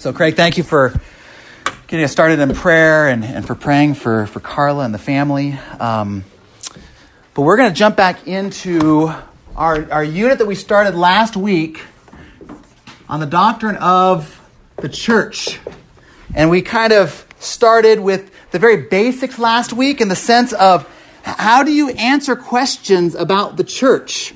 So, Craig, thank you for getting us started in prayer and, and for praying for, for Carla and the family. Um, but we're going to jump back into our, our unit that we started last week on the doctrine of the church. And we kind of started with the very basics last week in the sense of how do you answer questions about the church?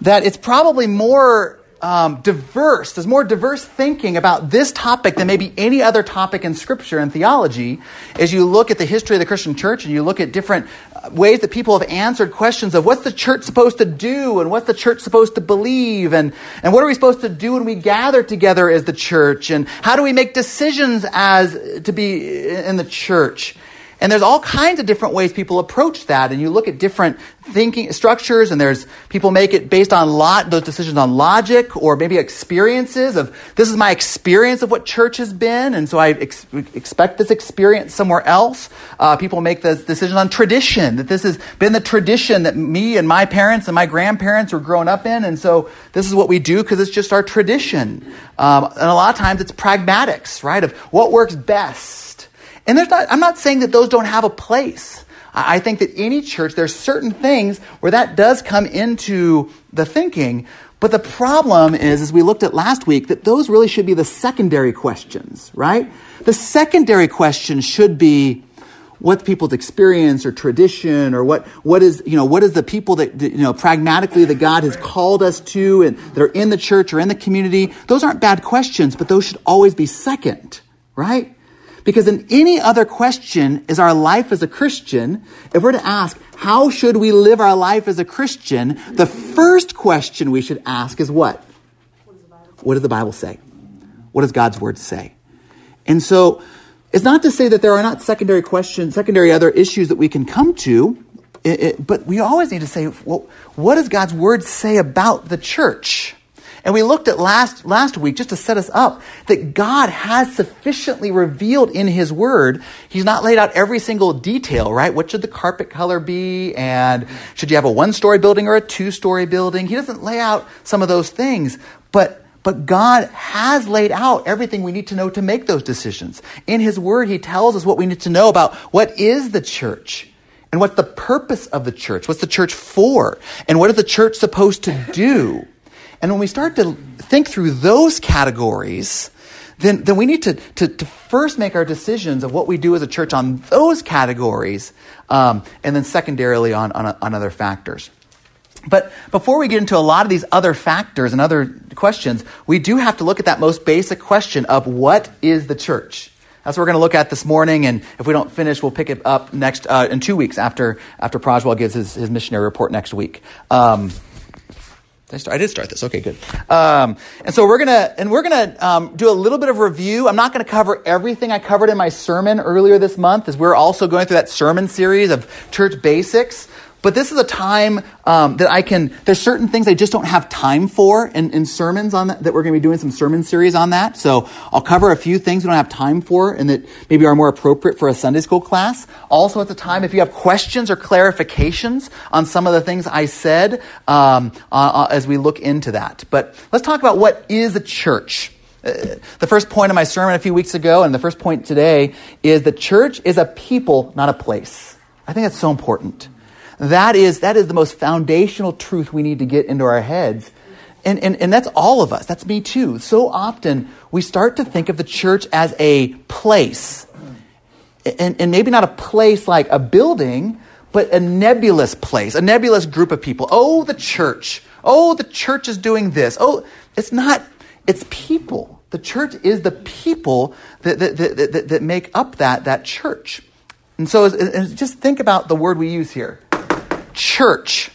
That it's probably more um, diverse. There's more diverse thinking about this topic than maybe any other topic in Scripture and theology. As you look at the history of the Christian church and you look at different uh, ways that people have answered questions of what's the church supposed to do and what's the church supposed to believe and, and what are we supposed to do when we gather together as the church and how do we make decisions as to be in the church. And there's all kinds of different ways people approach that. And you look at different thinking structures, and there's people make it based on lot those decisions on logic or maybe experiences of this is my experience of what church has been, and so I ex- expect this experience somewhere else. Uh, people make the decision on tradition that this has been the tradition that me and my parents and my grandparents were growing up in, and so this is what we do because it's just our tradition. Um, and a lot of times it's pragmatics, right? Of what works best and there's not, I'm not saying that those don't have a place. I think that any church, there's certain things where that does come into the thinking. But the problem is, as we looked at last week, that those really should be the secondary questions, right? The secondary question should be what people's experience or tradition or what, what is, you know, what is the people that, you know, pragmatically that God has called us to and that are in the church or in the community. Those aren't bad questions, but those should always be second, right? Because in any other question is our life as a Christian, if we're to ask, how should we live our life as a Christian? The first question we should ask is what? What does the Bible say? What does God's word say? And so, it's not to say that there are not secondary questions, secondary other issues that we can come to, it, it, but we always need to say, well, what does God's word say about the church? And we looked at last, last week, just to set us up, that God has sufficiently revealed in His Word. He's not laid out every single detail, right? What should the carpet color be? And should you have a one story building or a two story building? He doesn't lay out some of those things. But but God has laid out everything we need to know to make those decisions. In His Word, He tells us what we need to know about what is the church and what's the purpose of the church. What's the church for? And what is the church supposed to do? And when we start to think through those categories, then, then we need to, to, to first make our decisions of what we do as a church on those categories, um, and then secondarily on, on, on other factors. But before we get into a lot of these other factors and other questions, we do have to look at that most basic question of what is the church? That's what we're going to look at this morning, and if we don't finish, we'll pick it up next uh, in two weeks after after Prajwal gives his, his missionary report next week. Um, I, start? I did start this. Okay, good. Um, and so we're gonna and we're gonna um, do a little bit of review. I'm not to cover everything I covered in my sermon earlier this month, as we're also going through that sermon series of church basics. But this is a time um, that I can, there's certain things I just don't have time for in, in sermons on that, that we're going to be doing some sermon series on that. So I'll cover a few things we don't have time for and that maybe are more appropriate for a Sunday school class. Also at the time, if you have questions or clarifications on some of the things I said um, uh, uh, as we look into that. But let's talk about what is a church. Uh, the first point of my sermon a few weeks ago and the first point today is the church is a people, not a place. I think that's so important. That is, that is the most foundational truth we need to get into our heads. And, and, and that's all of us. That's me too. So often we start to think of the church as a place. And, and maybe not a place like a building, but a nebulous place, a nebulous group of people. Oh, the church. Oh, the church is doing this. Oh, it's not, it's people. The church is the people that, that, that, that, that make up that, that church. And so just think about the word we use here church.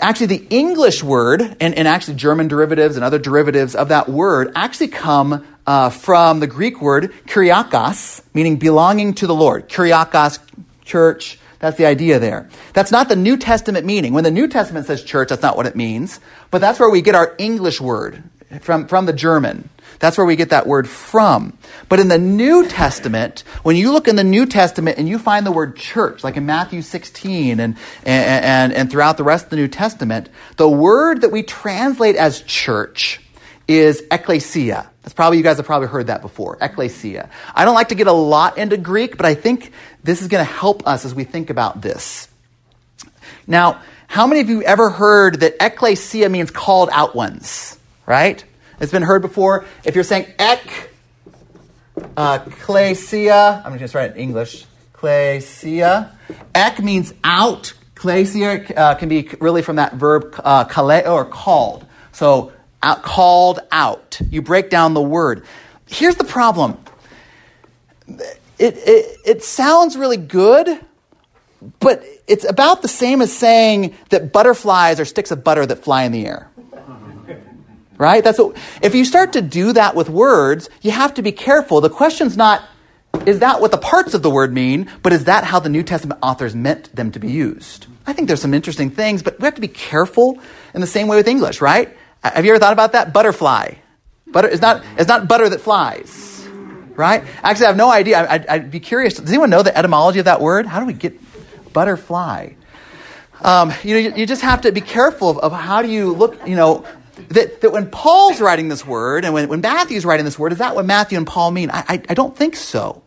Actually, the English word, and, and actually German derivatives and other derivatives of that word, actually come uh, from the Greek word kuriakos, meaning belonging to the Lord. Kuriakos, church, that's the idea there. That's not the New Testament meaning. When the New Testament says church, that's not what it means. But that's where we get our English word from, from the German. That's where we get that word from. But in the New Testament, when you look in the New Testament and you find the word church, like in Matthew 16 and, and, and, and throughout the rest of the New Testament, the word that we translate as church is ecclesia. That's probably, you guys have probably heard that before. Ecclesia. I don't like to get a lot into Greek, but I think this is going to help us as we think about this. Now, how many of you ever heard that ecclesia means called out ones? Right? It's been heard before. If you're saying ek, uh, ecclesia, I'm just write it in English. Ecclesia. Ek means out. Ecclesia uh, can be really from that verb uh, kaleo or called. So out, called out. You break down the word. Here's the problem. It, it, it sounds really good, but it's about the same as saying that butterflies are sticks of butter that fly in the air. Right? That's what, if you start to do that with words, you have to be careful. The question's not, is that what the parts of the word mean, but is that how the New Testament authors meant them to be used? I think there's some interesting things, but we have to be careful in the same way with English, right? Have you ever thought about that? Butterfly. Butter is not, it's not butter that flies, right? Actually, I have no idea. I'd, I'd, be curious. Does anyone know the etymology of that word? How do we get butterfly? Um, you know, you, you, just have to be careful of, of, how do you look, you know, that, that when Paul's writing this word and when, when Matthew's writing this word, is that what Matthew and Paul mean? I, I, I don't think so.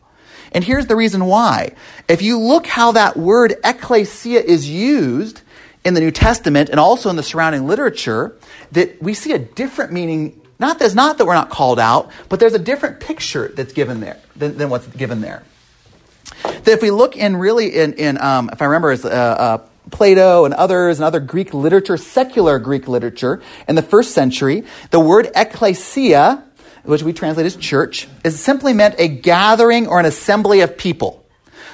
And here's the reason why. If you look how that word ecclesia is used in the New Testament and also in the surrounding literature, that we see a different meaning. Not there's not that we're not called out, but there's a different picture that's given there than, than what's given there. That if we look in really in, in um, if I remember, it's uh, uh, Plato and others and other Greek literature, secular Greek literature in the first century, the word ecclesia, which we translate as church, is simply meant a gathering or an assembly of people.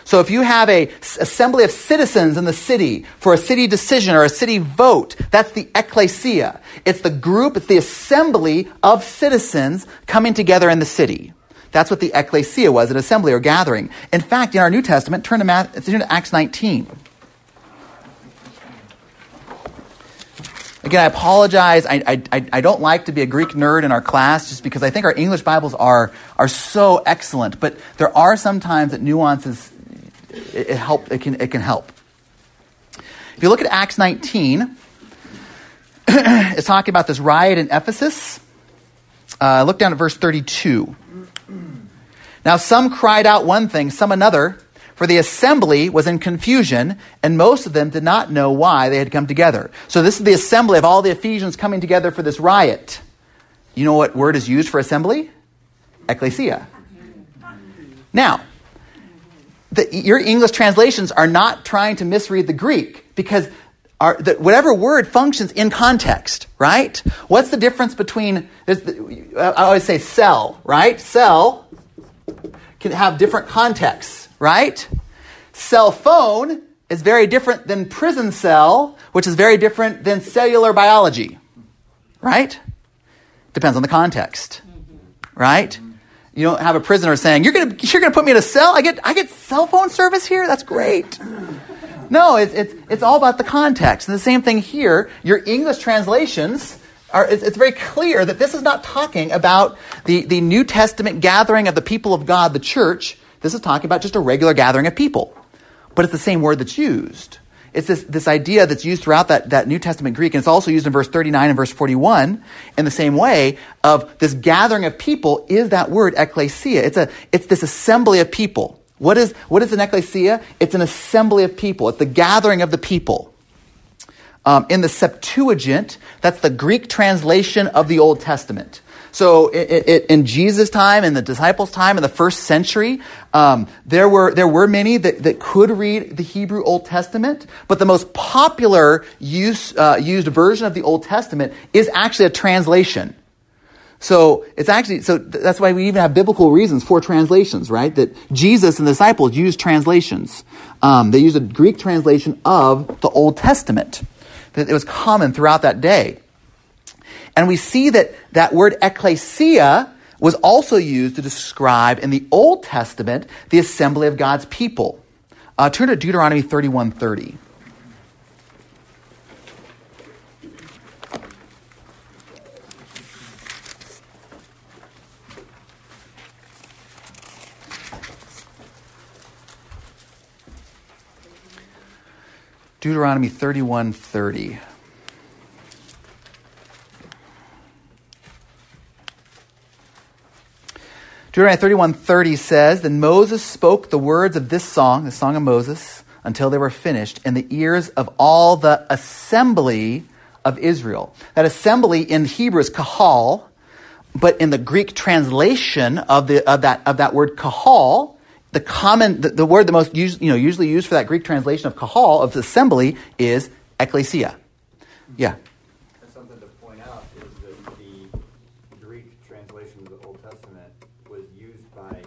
So if you have a assembly of citizens in the city for a city decision or a city vote, that's the ecclesia. It's the group, it's the assembly of citizens coming together in the city. That's what the ecclesia was, an assembly or gathering. In fact, in our New Testament, turn to, Math, turn to Acts 19. Again, I apologize. I, I, I don't like to be a Greek nerd in our class just because I think our English Bibles are, are so excellent. But there are some times that nuances it, it, help, it, can, it can help. If you look at Acts 19, it's talking about this riot in Ephesus. Uh, look down at verse 32. Now, some cried out one thing, some another, for the assembly was in confusion, and most of them did not know why they had come together. So, this is the assembly of all the Ephesians coming together for this riot. You know what word is used for assembly? Ecclesia. Now, the, your English translations are not trying to misread the Greek because our, the, whatever word functions in context, right? What's the difference between, the, I always say cell, right? Cell can have different contexts, right? Cell phone is very different than prison cell, which is very different than cellular biology, right? Depends on the context, right? You don't have a prisoner saying, "You're gonna you're gonna put me in a cell. I get I get cell phone service here. That's great." No, it's it's it's all about the context. And the same thing here. Your English translations are it's, it's very clear that this is not talking about the the New Testament gathering of the people of God, the church. This is talking about just a regular gathering of people, but it's the same word that's used. It's this, this idea that's used throughout that, that New Testament Greek, and it's also used in verse 39 and verse 41 in the same way of this gathering of people is that word ecclesia. It's, a, it's this assembly of people. What is, what is an ecclesia? It's an assembly of people. It's the gathering of the people. Um, in the Septuagint, that's the Greek translation of the Old Testament. So it, it, in Jesus' time, in the disciples' time, in the first century, um, there were there were many that, that could read the Hebrew Old Testament, but the most popular use, uh, used version of the Old Testament is actually a translation. So it's actually so that's why we even have biblical reasons for translations, right? That Jesus and the disciples used translations. Um, they used a Greek translation of the Old Testament. That it was common throughout that day. And we see that that word ecclesia was also used to describe in the Old Testament the assembly of God's people. Uh, turn to Deuteronomy 31:30. Deuteronomy 31:30. Deuteronomy 31:30 says, "Then Moses spoke the words of this song, the song of Moses, until they were finished in the ears of all the assembly of Israel." That assembly in Hebrew is kahal, but in the Greek translation of, the, of, that, of that word kahal, the common, the, the word the most us, you know, usually used for that Greek translation of kahal, of assembly, is ecclesia. Yeah. Something to point out is that the Greek translation of the Old Testament was used by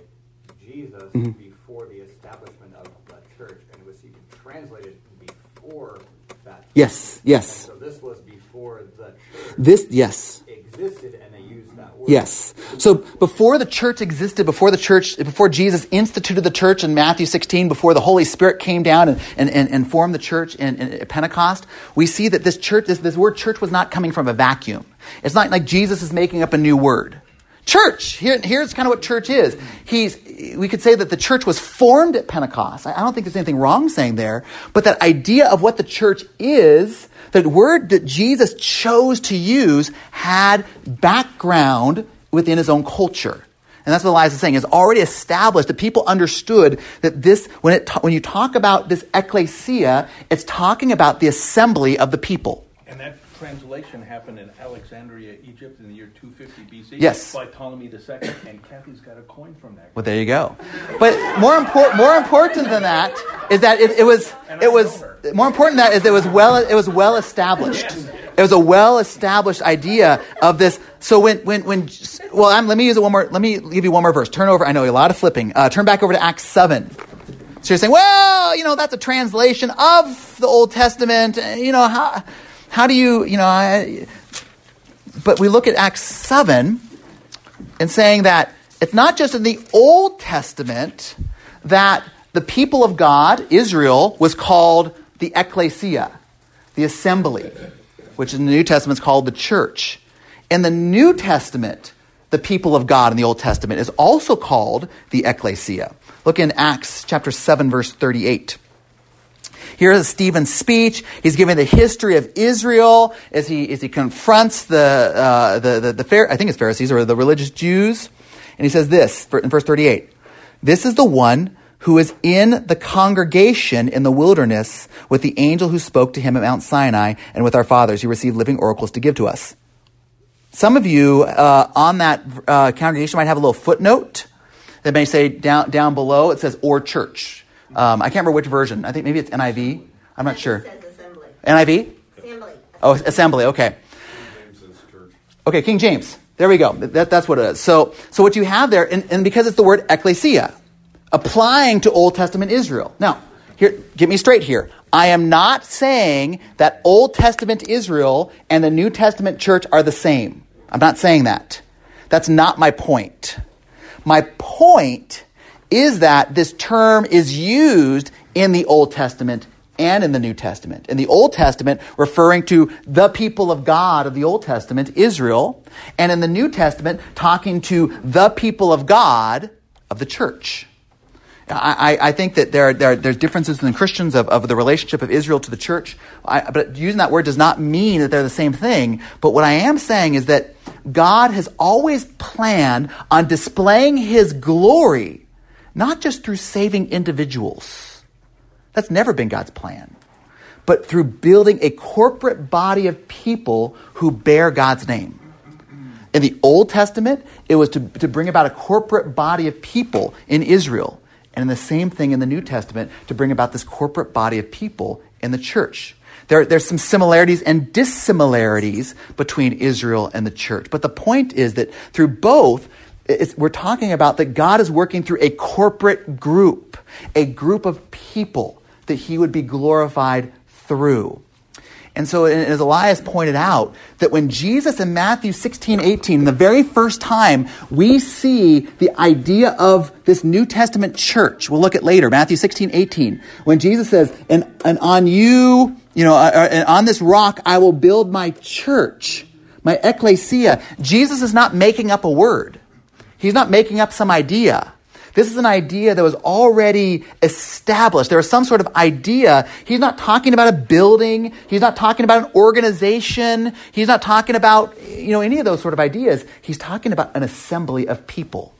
Jesus mm-hmm. before the establishment of the church, and it was even translated before that. Yes, yes. And so this was before the church. This, yes. Existed, and they used that word. Yes. So before the church existed, before the church, before Jesus instituted the church in Matthew 16, before the Holy Spirit came down and, and, and, and formed the church in, in, Pentecost, we see that this church, this, this word church was not coming from a vacuum. It's not like Jesus is making up a new word. Church. Here, here's kind of what church is. He's, we could say that the church was formed at Pentecost. I don't think there's anything wrong saying there, but that idea of what the church is, that word that Jesus chose to use had background within his own culture. And that's what Elias is saying. It's already established that people understood that this, when, it, when you talk about this ecclesia, it's talking about the assembly of the people. And that translation happened in Alexandria, Egypt in the year 250 BC yes. by Ptolemy II, and Kathy's got a coin from that. Well, there you go. But more, important, more important than that is that it, it was, it was more important than that is it was well, it was well established. It was a well established idea of this. So when, when, when, well, I'm, let me use it one more, let me give you one more verse. Turn over, I know a lot of flipping. Uh, turn back over to Acts 7. So you're saying, well, you know, that's a translation of the Old Testament. You know, how, how do you, you know, I, but we look at Acts 7 and saying that it's not just in the Old Testament that the people of God, Israel, was called the ecclesia, the assembly, which in the New Testament is called the church. In the New Testament, the people of God in the Old Testament is also called the ecclesia. Look in Acts chapter 7, verse 38. Here's Stephen's speech. He's giving the history of Israel as he, as he confronts the, uh, the, the, the I think it's Pharisees or the religious Jews. And he says this in verse 38. This is the one who is in the congregation in the wilderness with the angel who spoke to him at Mount Sinai and with our fathers. He received living oracles to give to us. Some of you uh, on that uh, congregation might have a little footnote that may say down, down below, it says or church. Um, I can't remember which version. I think maybe it's NIV. I'm not sure. NIV? Assembly. Oh, assembly. Okay. Okay, King James. There we go. That, that's what it is. So, so what you have there, and, and because it's the word ecclesia, applying to Old Testament Israel. Now, here, get me straight here. I am not saying that Old Testament Israel and the New Testament church are the same. I'm not saying that. That's not my point. My point is that this term is used in the Old Testament and in the New Testament. In the Old Testament, referring to the people of God of the Old Testament, Israel, and in the New Testament, talking to the people of God of the church. I, I think that there are, there are, there's differences in the Christians of, of the relationship of Israel to the church. I, but using that word does not mean that they're the same thing. But what I am saying is that God has always planned on displaying his glory not just through saving individuals. That's never been God's plan. But through building a corporate body of people who bear God's name. In the Old Testament, it was to, to bring about a corporate body of people in Israel. And the same thing in the New Testament to bring about this corporate body of people in the church. There, there's some similarities and dissimilarities between Israel and the church. But the point is that through both, we're talking about that God is working through a corporate group, a group of people that he would be glorified through. And so, as Elias pointed out, that when Jesus in Matthew 16, 18, the very first time we see the idea of this New Testament church, we'll look at later, Matthew 16, 18, when Jesus says, and, and on you, you know, uh, uh, and on this rock I will build my church, my ecclesia. Jesus is not making up a word. He's not making up some idea. This is an idea that was already established. There was some sort of idea. He's not talking about a building. He's not talking about an organization. He's not talking about, you know, any of those sort of ideas. He's talking about an assembly of people.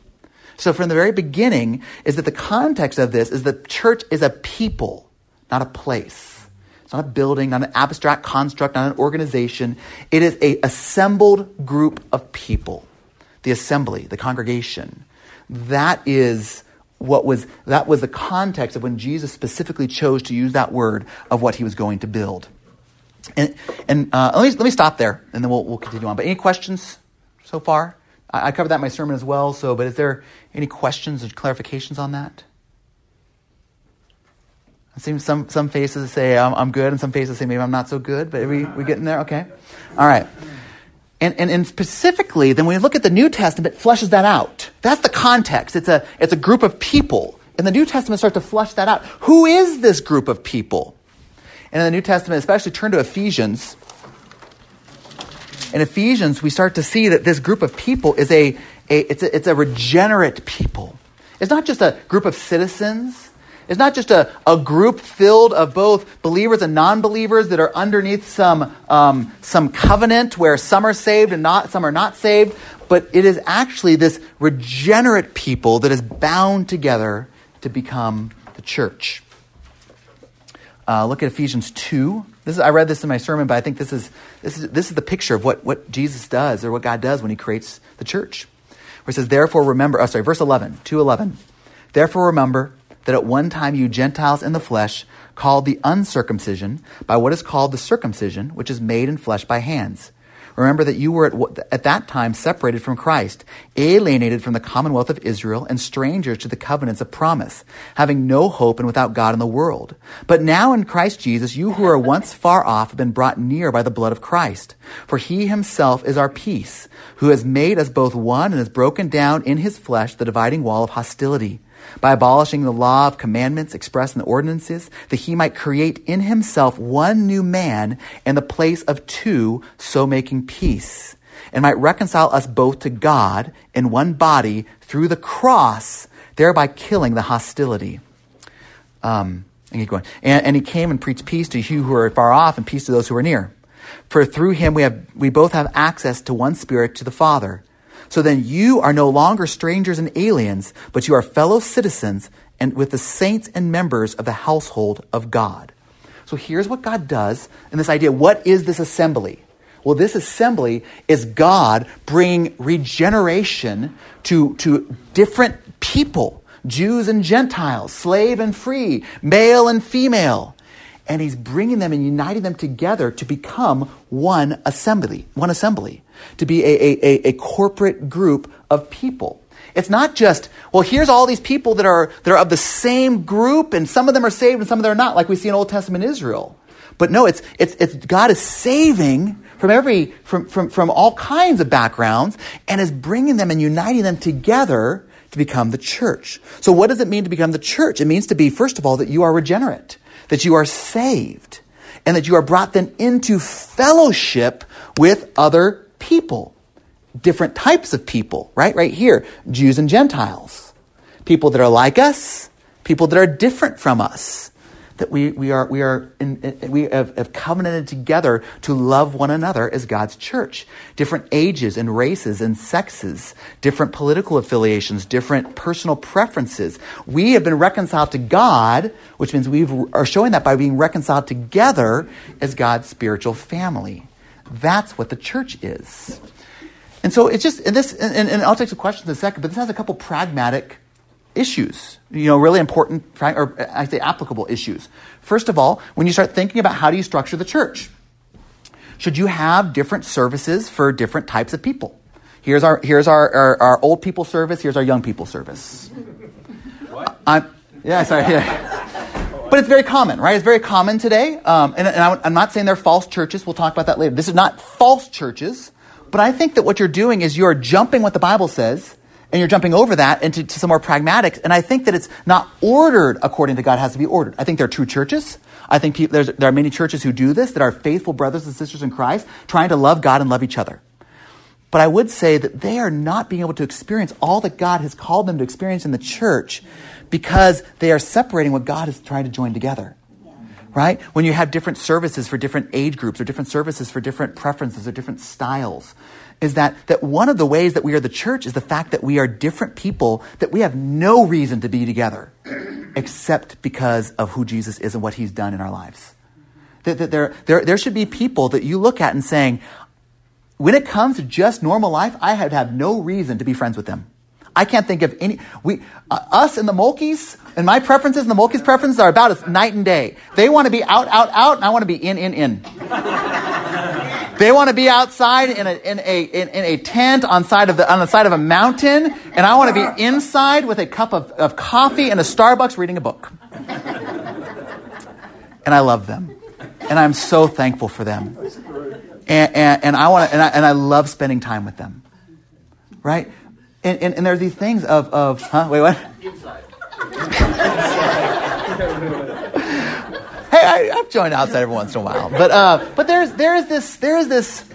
So from the very beginning is that the context of this is the church is a people, not a place. It's not a building, not an abstract construct, not an organization. It is a assembled group of people. The assembly, the congregation. That is what was that was the context of when Jesus specifically chose to use that word of what he was going to build. And, and uh, let, me, let me stop there, and then we'll, we'll continue on. But any questions so far? I, I covered that in my sermon as well. So, but is there any questions or clarifications on that? It seems some, some faces say I'm, I'm good, and some faces say maybe I'm not so good. But we we getting there? Okay, all right. And, and, and specifically, then when we look at the New Testament, it fleshes that out. That's the context. It's a, it's a group of people. And the New Testament starts to flush that out. Who is this group of people? And in the New Testament, especially turn to Ephesians. In Ephesians, we start to see that this group of people is a, a, it's, a it's a regenerate people. It's not just a group of citizens. It's not just a, a group filled of both believers and non believers that are underneath some, um, some covenant where some are saved and not, some are not saved, but it is actually this regenerate people that is bound together to become the church. Uh, look at Ephesians 2. This is, I read this in my sermon, but I think this is, this is, this is the picture of what, what Jesus does or what God does when he creates the church. Where it says, therefore remember, oh, sorry, verse 11, 211. Therefore remember that at one time you Gentiles in the flesh, called the uncircumcision by what is called the circumcision, which is made in flesh by hands. Remember that you were at, at, that time separated from Christ, alienated from the commonwealth of Israel, and strangers to the covenants of promise, having no hope and without God in the world. But now in Christ Jesus, you who were once far off have been brought near by the blood of Christ. For he himself is our peace, who has made us both one and has broken down in his flesh the dividing wall of hostility by abolishing the law of commandments expressed in the ordinances, that he might create in himself one new man in the place of two, so making peace, and might reconcile us both to God in one body through the cross, thereby killing the hostility. Um, and keep going. And, and he came and preached peace to you who are far off and peace to those who are near. For through him we have we both have access to one spirit to the Father. So then you are no longer strangers and aliens, but you are fellow citizens and with the saints and members of the household of God. So here's what God does in this idea. What is this assembly? Well, this assembly is God bringing regeneration to, to different people, Jews and Gentiles, slave and free, male and female. And he's bringing them and uniting them together to become one assembly, one assembly to be a, a, a, corporate group of people. It's not just, well, here's all these people that are, that are of the same group, and some of them are saved and some of them are not, like we see in Old Testament Israel. But no, it's, it's, it's God is saving from every, from, from, from all kinds of backgrounds and is bringing them and uniting them together to become the church. So what does it mean to become the church? It means to be, first of all, that you are regenerate, that you are saved, and that you are brought then into fellowship with other people, different types of people, right? Right here, Jews and Gentiles. People that are like us, people that are different from us. That we, we are, we, are in, we have, have covenanted together to love one another as God's church. Different ages and races and sexes, different political affiliations, different personal preferences. We have been reconciled to God, which means we are showing that by being reconciled together as God's spiritual family. That's what the church is. And so it's just, and this, and, and I'll take some questions in a second, but this has a couple pragmatic issues, you know, really important, or I say applicable issues. First of all, when you start thinking about how do you structure the church, should you have different services for different types of people? Here's our, here's our, our, our old people service, here's our young people service. What? I'm, yeah, sorry. Yeah. But it's very common, right? It's very common today. Um, and, and I'm not saying they're false churches. We'll talk about that later. This is not false churches. But I think that what you're doing is you're jumping what the Bible says and you're jumping over that into some more pragmatics. And I think that it's not ordered according to God has to be ordered. I think there are true churches. I think there are many churches who do this that are faithful brothers and sisters in Christ, trying to love God and love each other. But I would say that they are not being able to experience all that God has called them to experience in the church because they are separating what God is trying to join together. right? When you have different services for different age groups or different services for different preferences or different styles, is that, that one of the ways that we are the church is the fact that we are different people, that we have no reason to be together except because of who Jesus is and what he's done in our lives. That, that there, there, there should be people that you look at and saying, when it comes to just normal life, I have, have no reason to be friends with them. I can't think of any. We, uh, us and the Mulkeys, and my preferences and the Mulkeys' preferences are about as night and day. They want to be out, out, out, and I want to be in, in, in. they want to be outside in a, in a, in, in, a tent on, side of the, on the side of a mountain, and I want to be inside with a cup of, of coffee and a Starbucks reading a book. and I love them. And I'm so thankful for them. And, and, and I want to, and I, and I love spending time with them. Right? And, and, and there's these things of, of huh? Wait, what? Inside. hey, I, have joined outside every once in a while, but uh, but there's there's this there's this,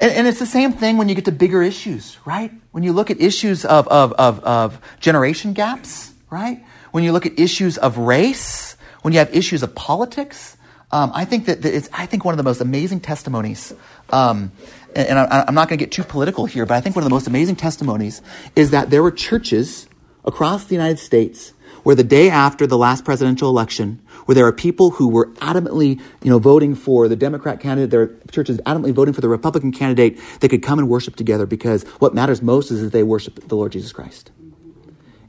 and, and, it's the same thing when you get to bigger issues, right? When you look at issues of of of, of generation gaps, right? When you look at issues of race, when you have issues of politics, um, I think that, it's I think one of the most amazing testimonies. Um, and, and I, I'm not going to get too political here, but I think one of the most amazing testimonies is that there were churches across the United States where the day after the last presidential election, where there are people who were adamantly, you know, voting for the Democrat candidate, there are churches adamantly voting for the Republican candidate, they could come and worship together because what matters most is that they worship the Lord Jesus Christ.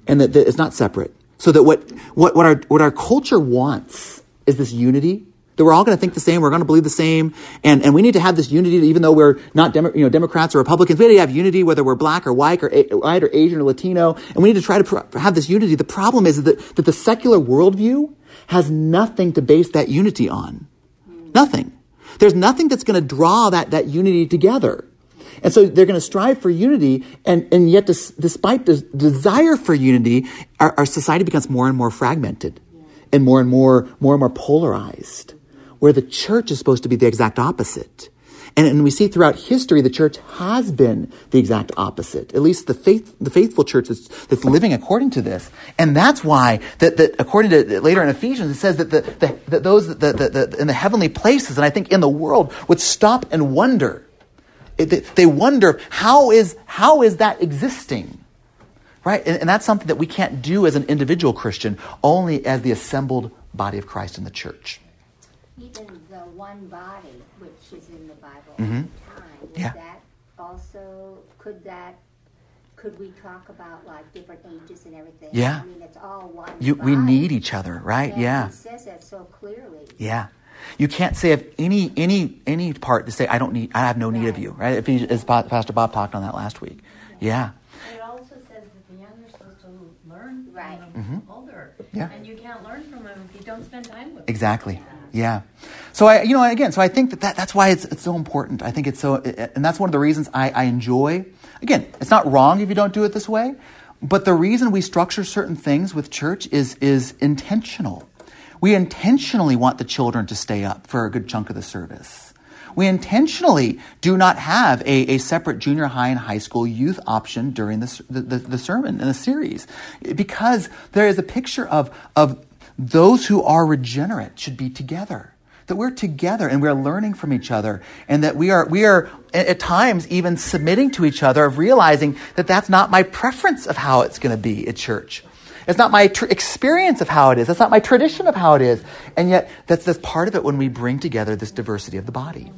And that, that it's not separate. So that what, what, what, our, what our culture wants is this unity that we're all going to think the same, we're going to believe the same, and, and we need to have this unity, even though we're not Demo, you know, Democrats or Republicans, we need to have unity whether we're black or white or, eh, white or Asian or Latino, and we need to try to have this unity. The problem is that, that the secular worldview has nothing to base that unity on. Nothing. There's nothing that's going to draw that, that unity together. And so they're going to strive for unity, and, and yet, despite the desire for unity, our, our society becomes more and more fragmented and more and more, more and more polarized where the church is supposed to be the exact opposite. And, and, we see throughout history, the church has been the exact opposite. At least the faith, the faithful church that's, that's living according to this. And that's why that, that according to later in Ephesians, it says that the, the that those the, the, in the heavenly places, and I think in the world, would stop and wonder. They wonder how is how is that existing, right? And, and that's something that we can't do as an individual Christian, only as the assembled body of Christ in the church even the one body, which is in the Bible mm-hmm. all the time, yeah. that also, could that, could we talk about like different ages and everything? Yeah. I mean, it's all one you, body. We need each other, right? Yeah. yeah. It says that so clearly. Yeah. You can't say of any any any part to say I don't need I have no need right. of you, right? If he, as Pastor Bob talked on that last week, yeah. yeah. It also says that the young are supposed to learn right. from mm-hmm. older, yeah. and you can't learn from them if you don't spend time with them. Exactly. Yeah. So I, you know, again, so I think that, that that's why it's, it's so important. I think it's so, and that's one of the reasons I, I enjoy. Again, it's not wrong if you don't do it this way, but the reason we structure certain things with church is is intentional. We intentionally want the children to stay up for a good chunk of the service. We intentionally do not have a, a separate junior high and high school youth option during the, the, the sermon in the series because there is a picture of, of those who are regenerate should be together. That we're together and we're learning from each other, and that we are, we are at times even submitting to each other, of realizing that that's not my preference of how it's going to be at church. It's not my tr- experience of how it is. That's not my tradition of how it is. And yet, that's, that's part of it when we bring together this diversity of the body.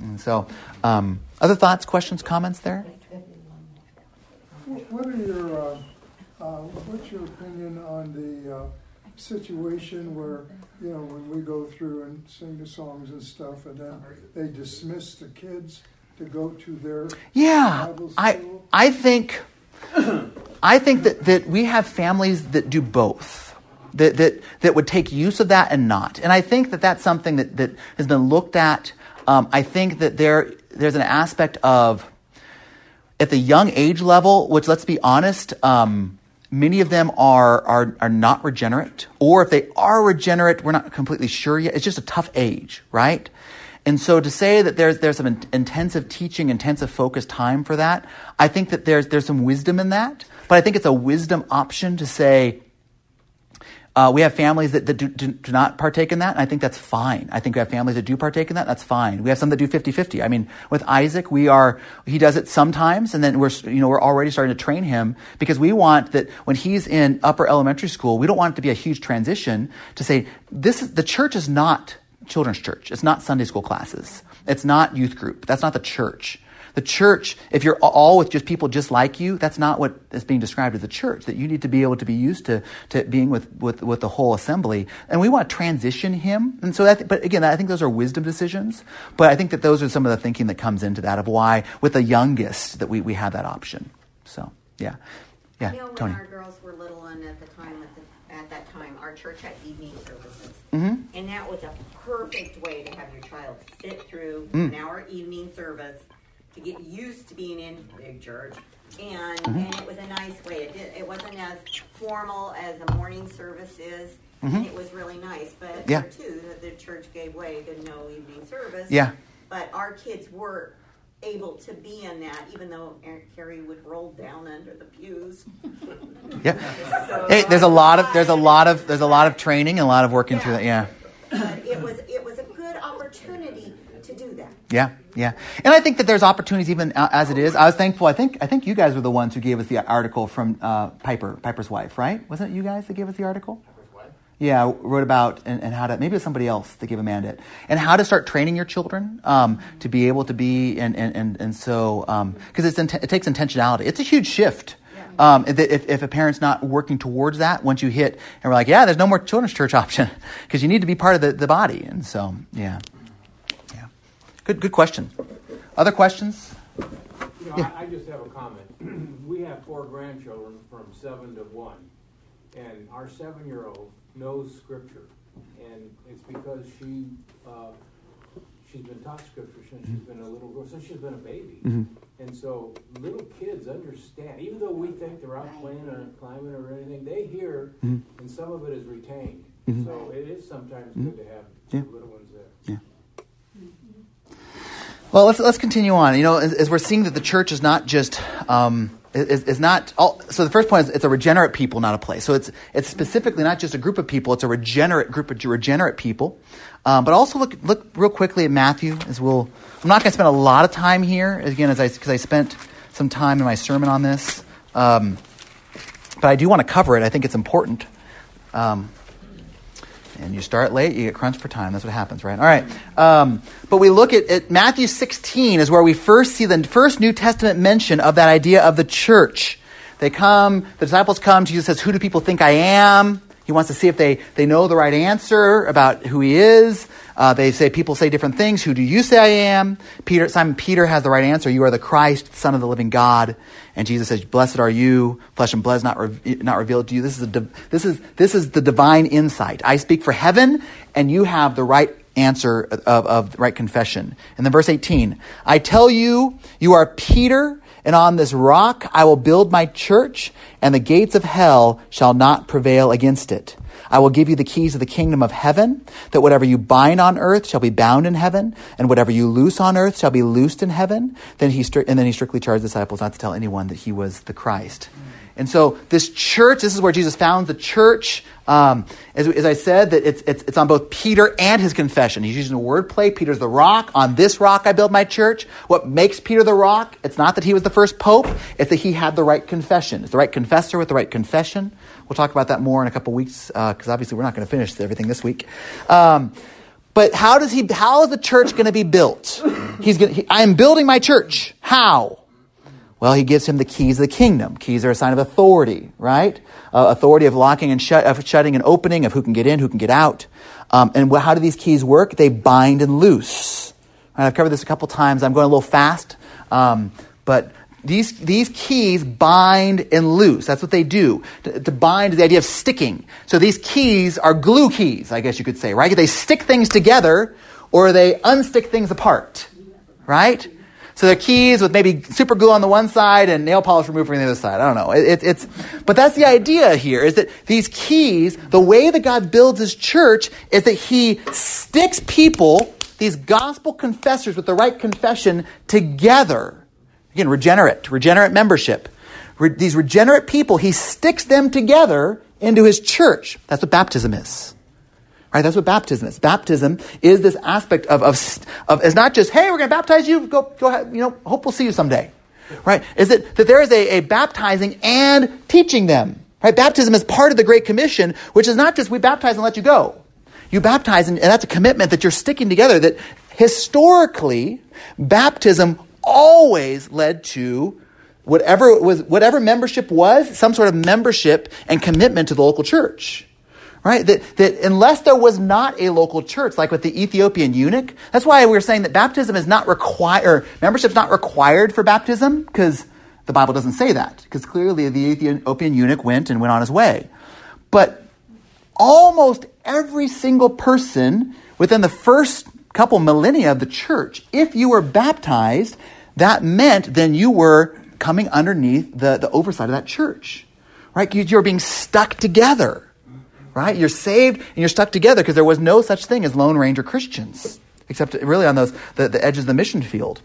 And so, um, other thoughts, questions, comments there? What are your, uh, uh, what's your opinion on the uh, situation where you know when we go through and sing the songs and stuff, and then they dismiss the kids to go to their yeah. I I think I think that that we have families that do both. That, that, that would take use of that and not. And I think that that's something that, that has been looked at. Um, I think that there, there's an aspect of, at the young age level, which let's be honest, um, Many of them are, are, are not regenerate, or if they are regenerate, we're not completely sure yet. It's just a tough age, right? And so to say that there's, there's some in, intensive teaching, intensive focus time for that, I think that there's, there's some wisdom in that. But I think it's a wisdom option to say, Uh, we have families that, that do, do, do not partake in that, and I think that's fine. I think we have families that do partake in that, that's fine. We have some that do 50-50. I mean, with Isaac, we are, he does it sometimes, and then we're, you know, we're already starting to train him because we want that when he's in upper elementary school, we don't want it to be a huge transition to say, this is, the church is not children's church. It's not Sunday school classes. It's not youth group. That's not the church. The church, if you're all with just people just like you, that's not what is being described as the church. That you need to be able to be used to, to being with, with, with the whole assembly. And we want to transition him. And so that, but again, I think those are wisdom decisions. But I think that those are some of the thinking that comes into that of why with the youngest that we, we have that option. So, yeah. Yeah, You know, when Tony. our girls were little and at the time, at, the, at that time, our church had evening services. Mm-hmm. And that was a perfect way to have your child sit through Mm. an hour evening service to get used to being in big church. And, Mm-hmm. and it was a nice way. It, did, it wasn't as formal as a morning service is. Mm-hmm. It was really nice. But Yeah. there too, the, the church gave way to no evening service. Yeah. But our kids were able to be in that, even though Aunt Carrie would roll down under the pews. Yeah. So- Hey, there's a lot of there's a lot of there's a lot of training and a lot of working through that. Yeah. But it was it was a good opportunity to do that. Yeah, yeah, and I think that there's opportunities even uh, as it is. I was thankful. I think I think you guys were the ones who gave us the article from uh, Piper, Piper's wife, right? Wasn't it you guys that gave us the article? Piper's wife. Yeah, wrote about and, and how to maybe it was somebody else that gave Amanda it and how to start training your children um, to be able to be and and and, and so because it's int- it takes intentionality. It's a huge shift. Um, if, if, if a parent's not working towards that, once you hit and we're like, yeah, there's no more children's church option because you need to be part of the, the body, and so yeah, good good question. Other questions? You know, Yeah. I, I just have a comment. we have four grandchildren from seven to one, and our seven-year-old knows scripture, and it's because she uh, she's been taught scripture since she's been a little girl, since she's been a baby, mm-hmm. and so little kids understand. Even though we think they're out playing or climbing or anything, they hear, mm-hmm. and some of it is retained. Mm-hmm. So it is sometimes good to have Yeah. little ones. Well, let's let's continue on. You know, as, as we're seeing that the church is not just um, is, is not. All, so the first point is it's a regenerate people, not a place. So it's it's specifically not just a group of people; it's a regenerate group of regenerate people. Um, but also look look real quickly at Matthew as we'll. I'm not going to spend a lot of time here again, as I because I spent some time in my sermon on this. Um, but I do want to cover it. I think it's important. Um, and you start late, you get crunched for time. That's what happens, right? All right. Um, but we look at, at Matthew 16 is where we first see the first New Testament mention of that idea of the church. They come, the disciples come, Jesus says, Who do people think I am? He wants to see if they, they know the right answer about who he is. Uh, they say, people say different things. Who do you say I am? Peter, Simon Peter has the right answer. You are the Christ, Son of the living God. And Jesus says, Blessed are you. Flesh and blood is not, re- not revealed to you. This is, a div- this, is, this is the divine insight. I speak for heaven, and you have the right answer of, of right confession. And then verse 18 I tell you, you are Peter, and on this rock I will build my church, and the gates of hell shall not prevail against it. I will give you the keys of the kingdom of heaven, that whatever you bind on earth shall be bound in heaven, and whatever you loose on earth shall be loosed in heaven. Then he stri- and then he strictly charged disciples not to tell anyone that he was the Christ. And so this church, this is where Jesus found the church. Um, as, as I said, that it's, it's, it's on both Peter and his confession. He's using a word play. Peter's the rock. On this rock I build my church. What makes Peter the rock? It's not that he was the first pope. It's that he had the right confession. It's the right confessor with the right confession. We'll talk about that more in a couple weeks because obviously we're not going to finish everything this week. Um, but how does he? How is the church going to be built? He's going. He, I am building my church. How? Well, he gives him the keys of the kingdom. Keys are a sign of authority, right? Uh, authority of locking and shut, of shutting and opening, of who can get in, who can get out. Um, and how do these keys work? They bind and loose. Right, I've covered this a couple times. I'm going a little fast, um, but these these keys bind and loose. That's what they do. To, to bind is the idea of sticking. So these keys are glue keys, I guess you could say, right? They stick things together, or they unstick things apart, right? So they're keys with maybe super glue on the one side and nail polish remover on the other side. I don't know. It, it, it's, but that's the idea here is that these keys, the way that God builds his church is that he sticks people, these gospel confessors with the right confession together. Again, regenerate, regenerate membership. Re- these regenerate people, he sticks them together into his church. That's what baptism is. Right? That's what baptism is. Baptism is this aspect of, of, of it's not just, hey, we're going to baptize you, go, go ahead, you know, hope we'll see you someday. Right? Is it that there is a, a baptizing and teaching them. Right? Baptism is part of the Great Commission, which is not just we baptize and let you go. You baptize, and that's a commitment that you're sticking together. That historically, baptism always led to whatever was whatever membership was, some sort of membership and commitment to the local church. Right? That, that unless there was not a local church, like with the Ethiopian eunuch, that's why we are saying that baptism is not required, membership is not required for baptism, because the Bible doesn't say that, because clearly the Ethiopian eunuch went and went on his way. But almost every single person within the first couple millennia of the church, if you were baptized, that meant then you were coming underneath the, the oversight of that church. Right? You're being stuck together. Right? You're saved and you're stuck together because there was no such thing as Lone Ranger Christians, except really on those the, the edges of the mission field.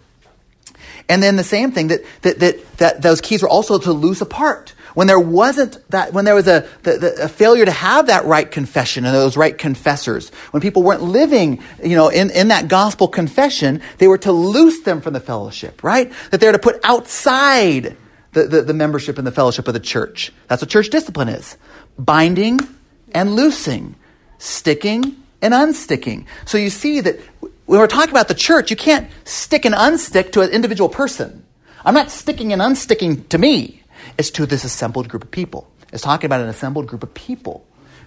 And then the same thing that, that, that, that those keys were also to loose apart. When there wasn't that, when there was a, the, the, a failure to have that right confession and those right confessors, when people weren't living, you know, in, in that gospel confession, they were to loose them from the fellowship, right? That they're to put outside the, the, the membership and the fellowship of the church. That's what church discipline is. Binding and loosing. Sticking and unsticking. So you see that when we're talking about the church, you can't stick and unstick to an individual person. I'm not sticking and unsticking to me. It's to this assembled group of people. It's talking about an assembled group of people,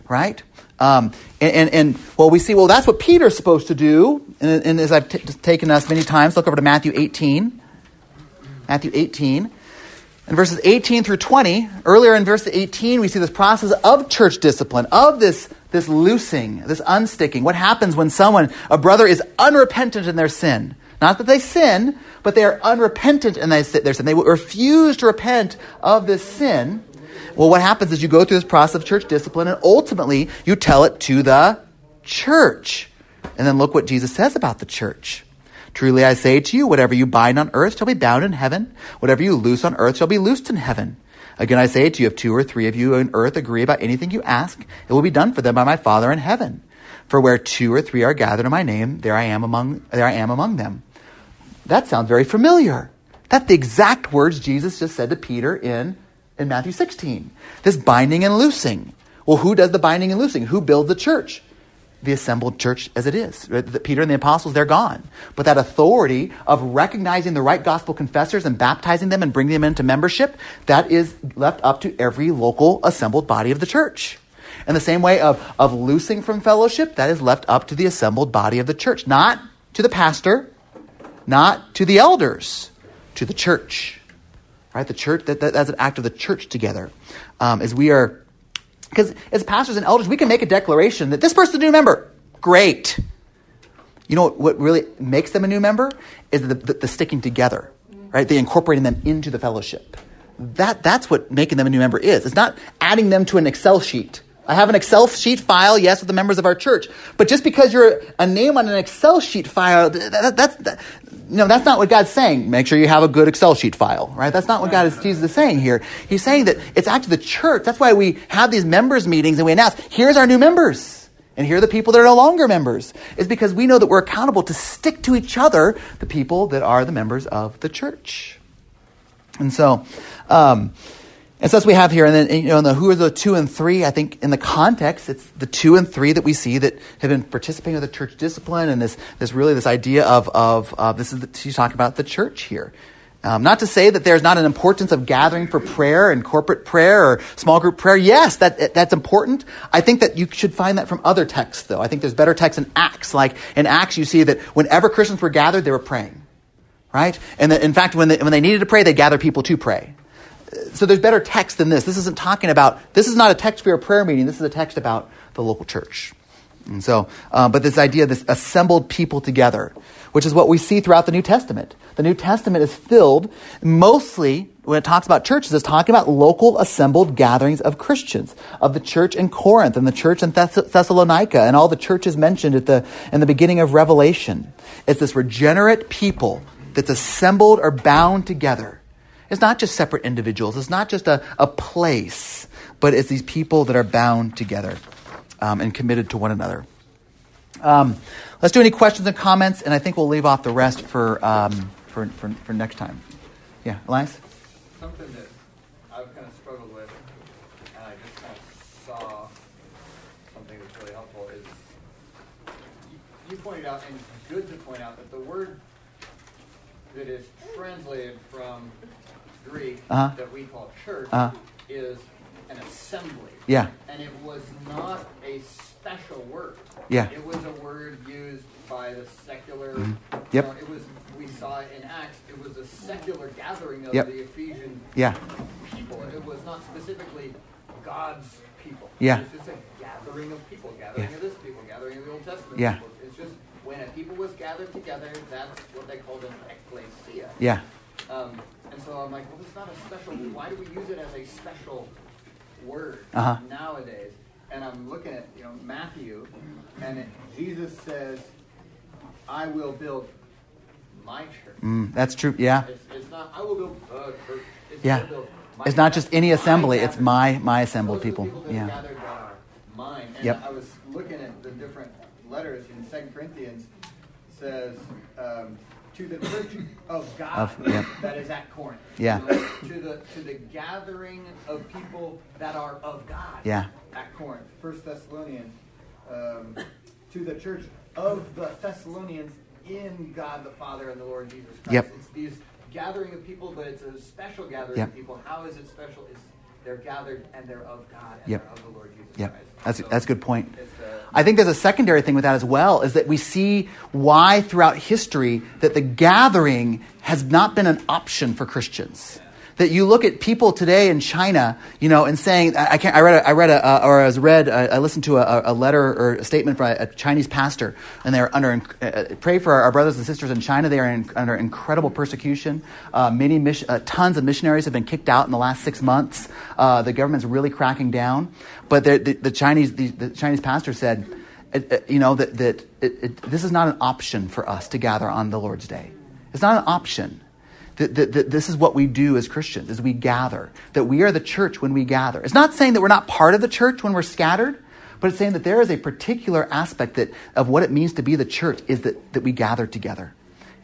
right? Um, and, and, and, well, we see, well, that's what Peter's supposed to do. And, and as I've t- taken us many times, look over to Matthew 18. Matthew 18. In verses 18 through 20, earlier in verse 18, we see this process of church discipline, of this, this loosing, this unsticking. What happens when someone, a brother, is unrepentant in their sin? Not that they sin, but they are unrepentant in their sin. They refuse to repent of this sin. Well, what happens is you go through this process of church discipline, and ultimately you tell it to the church. And then look what Jesus says about the church. Truly I say to you, whatever you bind on earth shall be bound in heaven. Whatever you loose on earth shall be loosed in heaven. Again, I say to you, if two or three of you on earth agree about anything you ask, it will be done for them by my Father in heaven. For where two or three are gathered in my name, there I am among, there I am among them. That sounds very familiar. That's the exact words Jesus just said to Peter in, in Matthew 16. This binding and loosing. Well, who does the binding and loosing? Who builds the church? the assembled church as it is. Peter and the apostles, they're gone. But that authority of recognizing the right gospel confessors and baptizing them and bringing them into membership, that is left up to every local assembled body of the church. In the same way of, of loosing from fellowship, that is left up to the assembled body of the church, not to the pastor, not to the elders, to the church. Right? The church, that, that that's an act of the church together. Um, as we are because as pastors and elders, we can make a declaration that this person's a new member. Great. You know what, what really makes them a new member is the, the, the sticking together, right? The incorporating them into the fellowship. That, that's what making them a new member is. It's not adding them to an Excel sheet. I have an Excel sheet file, yes, with the members of our church. But just because you're a name on an Excel sheet file, that, that's, that, no, that's not what God's saying. Make sure you have a good Excel sheet file, right? That's not what God is, Jesus is saying here. He's saying that it's actually the church. That's why we have these members meetings and we announce, here's our new members. And here are the people that are no longer members. Is because we know that we're accountable to stick to each other, the people that are the members of the church. And so, um, and so that's what we have here. And then, you know, the, who are the two and three? I think in the context, it's the two and three that we see that have been participating in the church discipline and this, this really this idea of, of uh, this is, the, she's talking about the church here. Um, not to say that there's not an importance of gathering for prayer and corporate prayer or small group prayer. Yes, that, that's important. I think that you should find that from other texts, though. I think there's better texts in Acts. Like in Acts, you see that whenever Christians were gathered, they were praying, right? And that, in fact, when they, when they needed to pray, they gathered people to pray so there's better text than this. This isn't talking about, this is not a text for your prayer meeting. This is a text about the local church. And so, uh, but this idea of this assembled people together, which is what we see throughout the New Testament. The New Testament is filled mostly, when it talks about churches, it's talking about local assembled gatherings of Christians, of the church in Corinth and the church in Thess- Thessalonica and all the churches mentioned at the, in the beginning of Revelation. It's this regenerate people that's assembled or bound together It's not just separate individuals. It's not just a, a place, but it's these people that are bound together um, and committed to one another. Um, let's do any questions and comments, and I think we'll leave off the rest for, um, for, for, for next time. Yeah, Elias? Something that I've kind of struggled with, and I just kind of saw something that's really helpful is you, you pointed out, and it's good to point out, that the word that is translated from Greek Uh-huh. that we call church Uh-huh. is an assembly. Yeah. And it was not a special word. Yeah. It was a word used by the secular. Mhm. Yep. know, it was. We saw it in Acts. It was a secular gathering of Yep. the Ephesian Yeah. people. It was not specifically God's people. Yeah. It's just a gathering of people, gathering Yeah. of this people, gathering of the Old Testament Yeah. people. It's just when a people was gathered together, that's what they called an ecclesia. Yeah. Um, and so I'm like, well, it's not a special. Why do we use it as a special word Uh-huh. nowadays? And I'm looking at you know Matthew, and it, Jesus says, "I will build my church." Mm, that's true. Yeah. It's, it's not. I will build a church. It's Yeah. I will my It's not just any My assembly, it's my my assembled Those are the people. people Yeah. gathered that are mine. And Yep. I was looking at the different letters in Second Corinthians says um, to the church of God Of- that is at Corinth. Yeah. To the to the gathering of people that are of God. Yeah. At Corinth. First Thessalonians. Um, to the church of the Thessalonians in God the Father and the Lord Jesus Christ. Yep. It's these gathering of people, but it's a special gathering Yep. of people. How is it special? It's they're gathered and they're of God and Yep. they're of the Lord Jesus Yep. Christ. That's So that's a good point. I think there's a secondary thing with that as well, is that we see why throughout history that the gathering has not been an option for Christians. That you look at people today in China, you know, and saying, I, I can't, I read, a, I read, a, uh, or I was read, uh, I listened to a, a letter or a statement from a, Chinese pastor, and they're under, uh, pray for our brothers and sisters in China. They are in, under incredible persecution. Uh, many, mis- uh, tons of missionaries have been kicked out in the last six months. Uh, the government's really cracking down. But the, the, Chinese, the, the Chinese pastor said, it, it- you know, that, that it, this is not an option for us to gather on the Lord's day. It's not an option. That, that, this is what we do as Christians, is we gather. That we are the church when we gather. It's not saying that we're not part of the church when we're scattered, but it's saying that there is a particular aspect that, of what it means to be the church is that, that we gather together.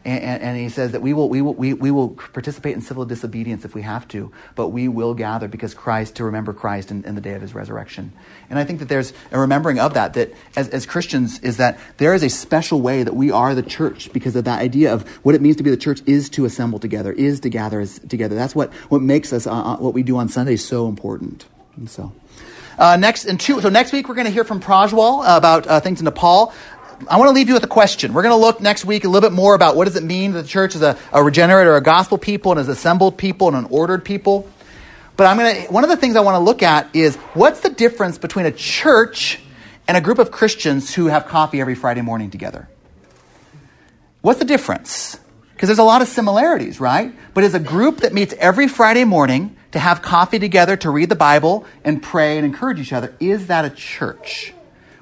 And, and, he says that we will, we, will, we, we will participate in civil disobedience if we have to, but we will gather because Christ, to remember Christ in, in the day of his resurrection. And I think that there's a remembering of that, that as, as Christians, is that there is a special way that we are the church because of that idea of what it means to be the church is to assemble together, is to gather as, together. That's what, what makes us, uh, uh, what we do on Sunday so important. And so. Uh, next, in two, so next week we're going to hear from Prajwal about uh, things in Nepal. I want to leave you with a question. We're going to look next week a little bit more about what does it mean that the church is a, a regenerate or a gospel people and is assembled people and an ordered people. But I'm going to, one of the things I want to look at is what's the difference between a church and a group of Christians who have coffee every Friday morning together? What's the difference? Because there's a lot of similarities, right? But as a group that meets every Friday morning to have coffee together, to read the Bible and pray and encourage each other, is that a church?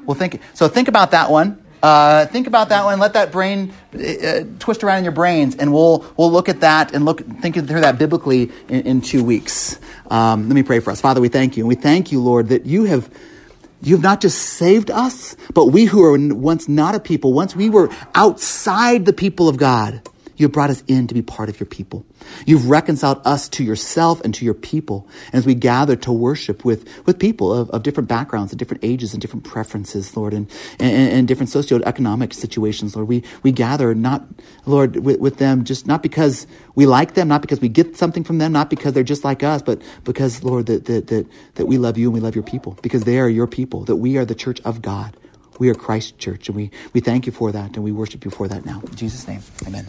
Well, think, so think about that one. Uh, think about that one. Let that brain uh, twist around in your brains, and we'll we'll look at that and look think through that biblically in, in two weeks. Um, let me pray for us, Father. We thank you, and we thank you, Lord, that you have you have not just saved us, but we who were once not a people, once we were outside the people of God, you brought us in to be part of your people. You've reconciled us to yourself and to your people. And as we gather to worship with, with people of, of different backgrounds and different ages and different preferences, Lord, and, and, and different socioeconomic situations, Lord, we, we gather not, Lord, with, with them just not because we like them, not because we get something from them, not because they're just like us, but because, Lord, that, that, that, that we love you and we love your people, because they are your people, that we are the church of God. We are Christ's church, and we, we thank you for that, and we worship you for that now. In Jesus' name, amen.